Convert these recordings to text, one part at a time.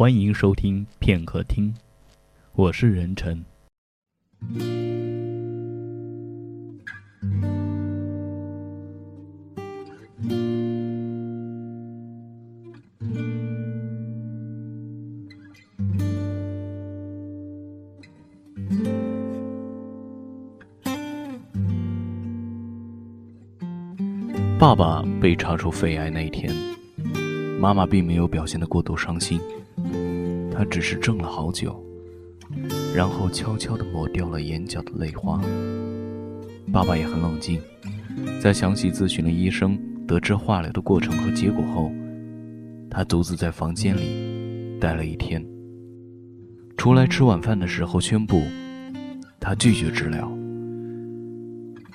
欢迎收听片刻听，我是任晨。爸爸被查出肺癌那一天，妈妈并没有表现得过度伤心，他只是怔了好久，然后悄悄地抹掉了眼角的泪花。爸爸也很冷静，在详细咨询了医生，得知化疗的过程和结果后，他独自在房间里待了一天。出来吃晚饭的时候，宣布他拒绝治疗。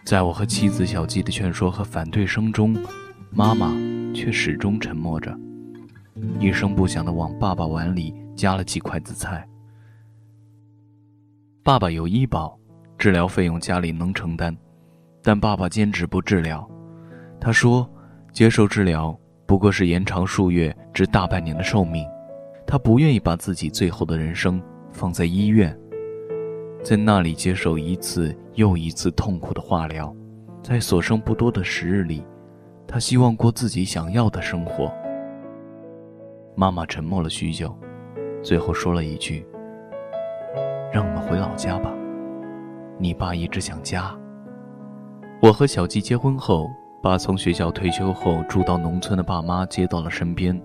在我和妻子小季的劝说和反对声中，妈妈却始终沉默着，一声不响地往爸爸碗里加了几筷子菜。爸爸有医保，治疗费用家里能承担，但爸爸坚持不治疗。他说，接受治疗不过是延长数月至大半年的寿命，他不愿意把自己最后的人生放在医院。在那里接受一次又一次痛苦的化疗，在所剩不多的时日里，他希望过自己想要的生活。妈妈沉默了许久，最后说了一句：“让我们回老家吧，你爸一直想家。”我和小季结婚后，把从学校退休后住到农村的爸妈接到了身边，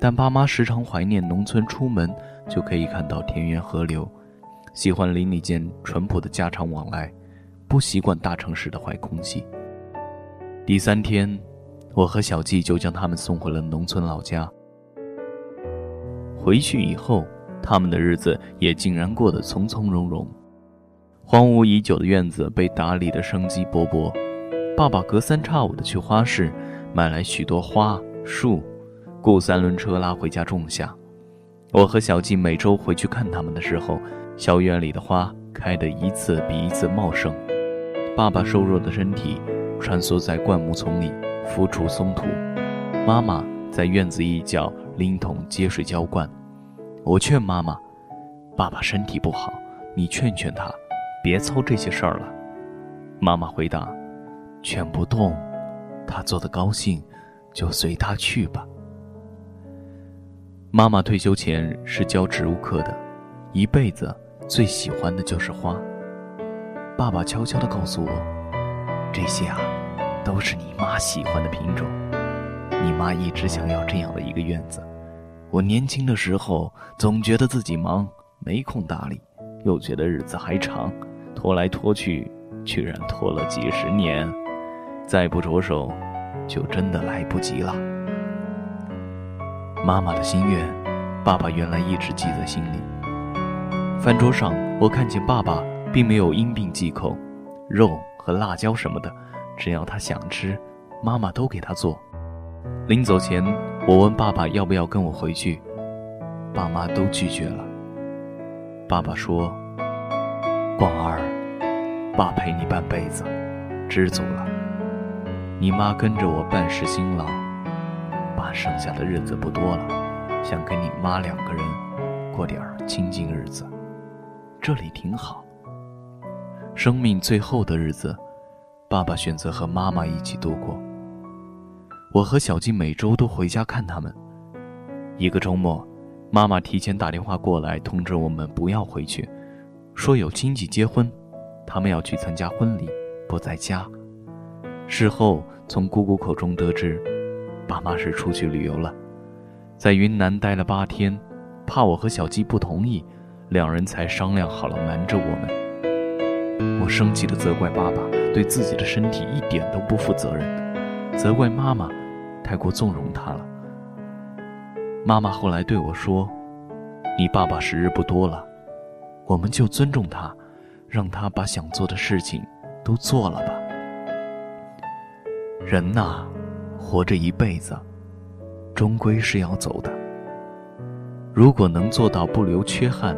但爸妈时常怀念农村，出门就可以看到田园河流。喜欢邻里间淳朴的家常往来，不习惯大城市的坏空气。第三天，我和小季就将他们送回了农村老家。回去以后，他们的日子也竟然过得从从容容。荒芜已久的院子被打理得生机勃勃。爸爸隔三差五的去花市买来许多花树，雇三轮车拉回家种下。我和小季每周回去看他们的时候。小院里的花开得一次比一次茂盛，爸爸瘦弱的身体穿梭在灌木丛里扶锄松土，妈妈在院子一角拎桶接水浇灌。我劝妈妈：“爸爸身体不好，你劝劝他，别操这些事儿了。”妈妈回答：“劝不动，他做的高兴，就随他去吧。”妈妈退休前是教植物课的，一辈子。最喜欢的就是花。爸爸悄悄地告诉我，这些啊，都是你妈喜欢的品种。你妈一直想要这样的一个院子。我年轻的时候总觉得自己忙，没空打理，又觉得日子还长，拖来拖去，居然拖了几十年。再不着手，就真的来不及了。妈妈的心愿，爸爸原来一直记在心里。饭桌上，我看见爸爸并没有因病忌口，肉和辣椒什么的，只要他想吃，妈妈都给他做。临走前，我问爸爸要不要跟我回去，爸妈都拒绝了。爸爸说：“广儿，爸陪你半辈子，知足了。你妈跟着我半世辛劳，爸剩下的日子不多了，想跟你妈两个人过点清静日子。”这里挺好。生命最后的日子，爸爸选择和妈妈一起度过。我和小金每周都回家看他们。一个周末，妈妈提前打电话过来通知我们不要回去，说有亲戚结婚，他们要去参加婚礼，不在家。事后从姑姑口中得知，爸妈是出去旅游了，在云南待了八天，怕我和小鸡不同意。两人才商量好了瞒着我们。我生气地责怪爸爸对自己的身体一点都不负责任，责怪妈妈太过纵容他了。妈妈后来对我说：“你爸爸时日不多了，我们就尊重他，让他把想做的事情都做了吧。人呐，活着一辈子，终归是要走的。如果能做到不留缺憾。”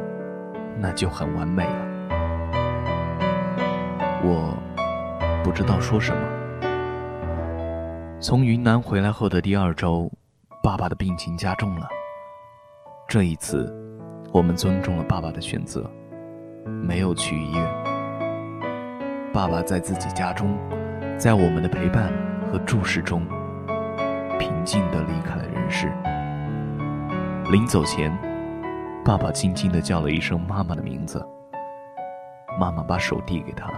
那就很完美了。我不知道说什么。从云南回来后的第二周，爸爸的病情加重了。这一次，我们尊重了爸爸的选择，没有去医院。爸爸在自己家中，在我们的陪伴和注视中，平静地离开了人世。临走前，爸爸轻轻地叫了一声妈妈的名字。妈妈把手递给他，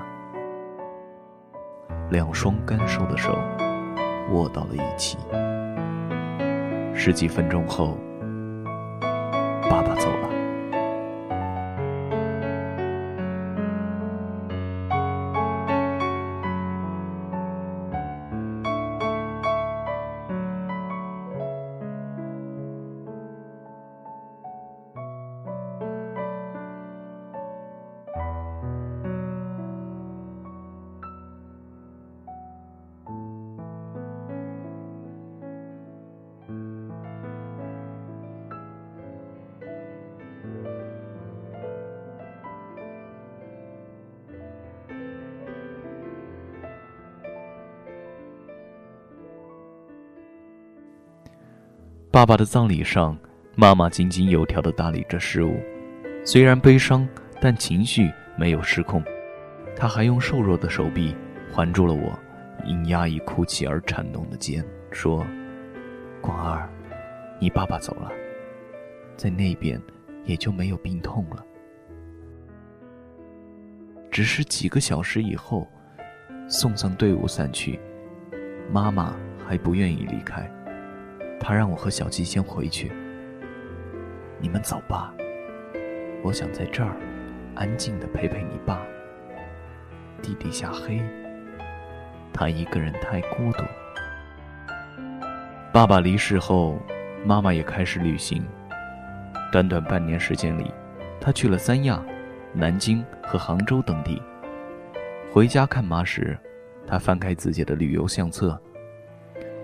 两双干瘦的手握到了一起。十几分钟后，爸爸的葬礼上，妈妈井井有条地打理着事务，虽然悲伤，但情绪没有失控。她还用瘦弱的手臂环住了我因压抑哭泣而颤动的肩，说：“广儿，你爸爸走了，在那边也就没有病痛了。只是几个小时以后，送葬队伍散去，妈妈还不愿意离开。”他让我和小鸡先回去，你们走吧。我想在这儿安静的陪陪你爸。地底下黑，他一个人太孤独。爸爸离世后，妈妈也开始旅行。短短半年时间里，他去了三亚、南京和杭州等地。回家看妈时，他翻开自己的旅游相册，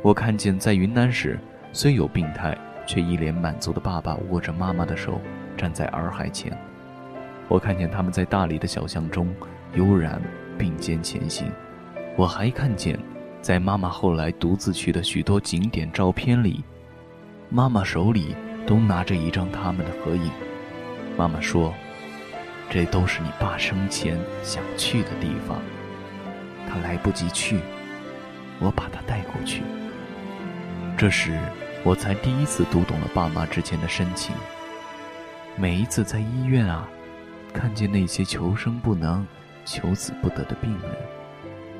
我看见在云南时。虽有病态，却一脸满足的爸爸握着妈妈的手，站在洱海前。我看见他们在大理的小巷中悠然并肩前行。我还看见，在妈妈后来独自去的许多景点照片里，妈妈手里都拿着一张他们的合影。妈妈说：“这都是你爸生前想去的地方，他来不及去，我把他带过去。”这时。我才第一次读懂了爸妈之间的深情。每一次在医院啊，看见那些求生不能、求死不得的病人，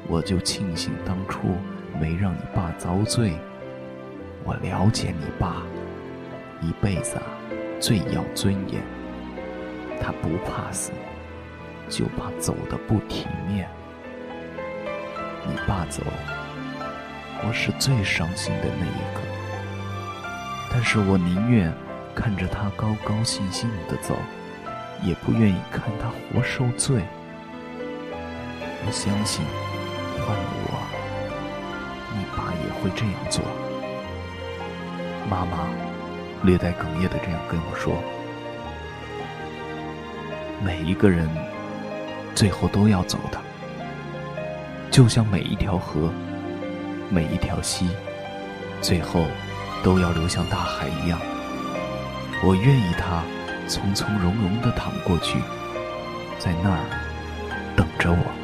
我就庆幸当初没让你爸遭罪。我了解你爸，一辈子啊最要尊严。他不怕死，就怕走得不体面。你爸走，我是最伤心的那一个。但是我宁愿看着他高高兴兴的走，也不愿意看他活受罪。我相信，换了我，你爸也会这样做。妈妈略带哽咽的这样跟我说：“每一个人最后都要走的，就像每一条河，每一条溪，最后。”都要流向大海一样，我愿意他从从容容的躺过去，在那儿等着我。